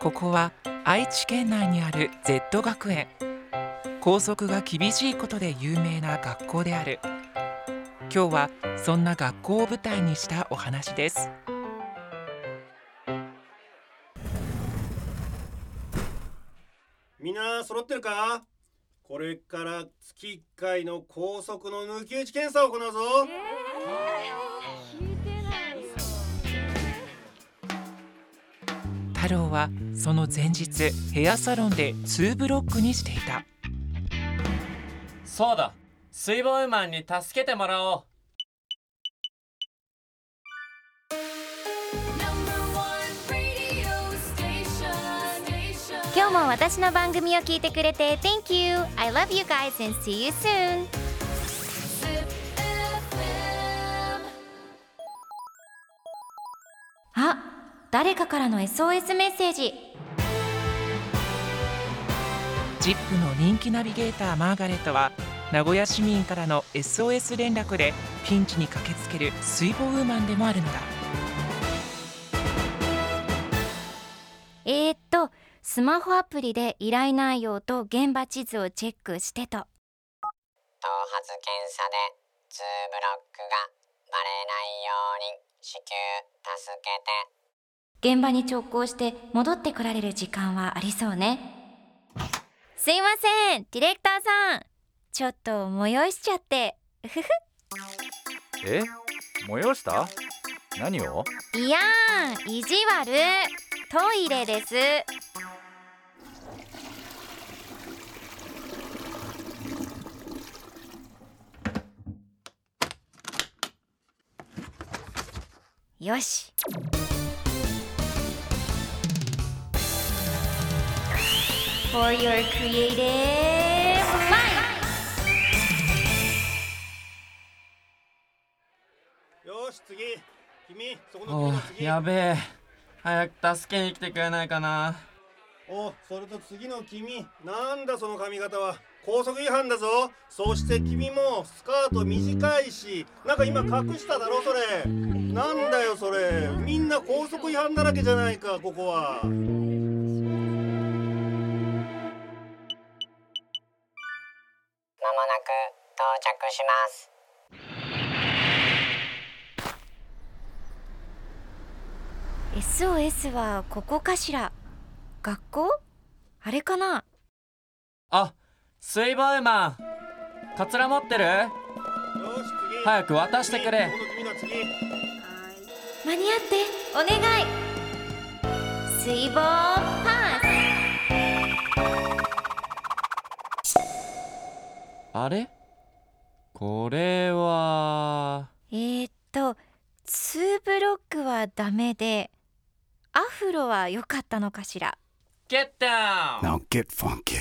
ここは愛知県内にある Z 学園。校則が厳しいことで有名な学校である。今日はそんな学校を舞台にしたお話です。みんな揃ってるか？これから月1回の高速の抜き打ち検査を行うぞ、太郎はその前日ヘアサロンで2ブロックにしていたそうだ水防ウーマンに助けてもらおう今日も私の番組を聞いてくれて Thank you! I love you guys and see you soon! あ、誰かからの SOS メッセージ。ZIP の人気ナビゲーターマーガレットは名古屋市民からの SOS 連絡でピンチに駆けつける水防ウーマンでもあるのだ。えー、っとスマホアプリで依頼内容と現場地図をチェックしてと。頭髪検査で2ブロックがバレないように至急助けて現場に直行して戻ってこられる時間はありそうね。すいませんディレクターさん。ちょっと催しちゃって。ふふ。え？催した？何を？いやー意地悪。トイレです。よし For your creative life よし次。君そこの君おの次。やべえ。早く助けに来てくれないかな。おそれと次の君。なんだその髪型は。高速違反だぞ。そして君もスカート短いしなんか今隠しただろそれ。なんだよそれ。みんな高速違反だらけじゃないかここは着します。ー SOS はここかしら？学校？あれかな？あ水防ウーマン。カツラ持ってる？よし次。早く渡してくれ。間に合って。お願い。水防パあれ？これはスえー、っと2ブロックはダメでアフロは良かったのかしら？Get down! Now get funky.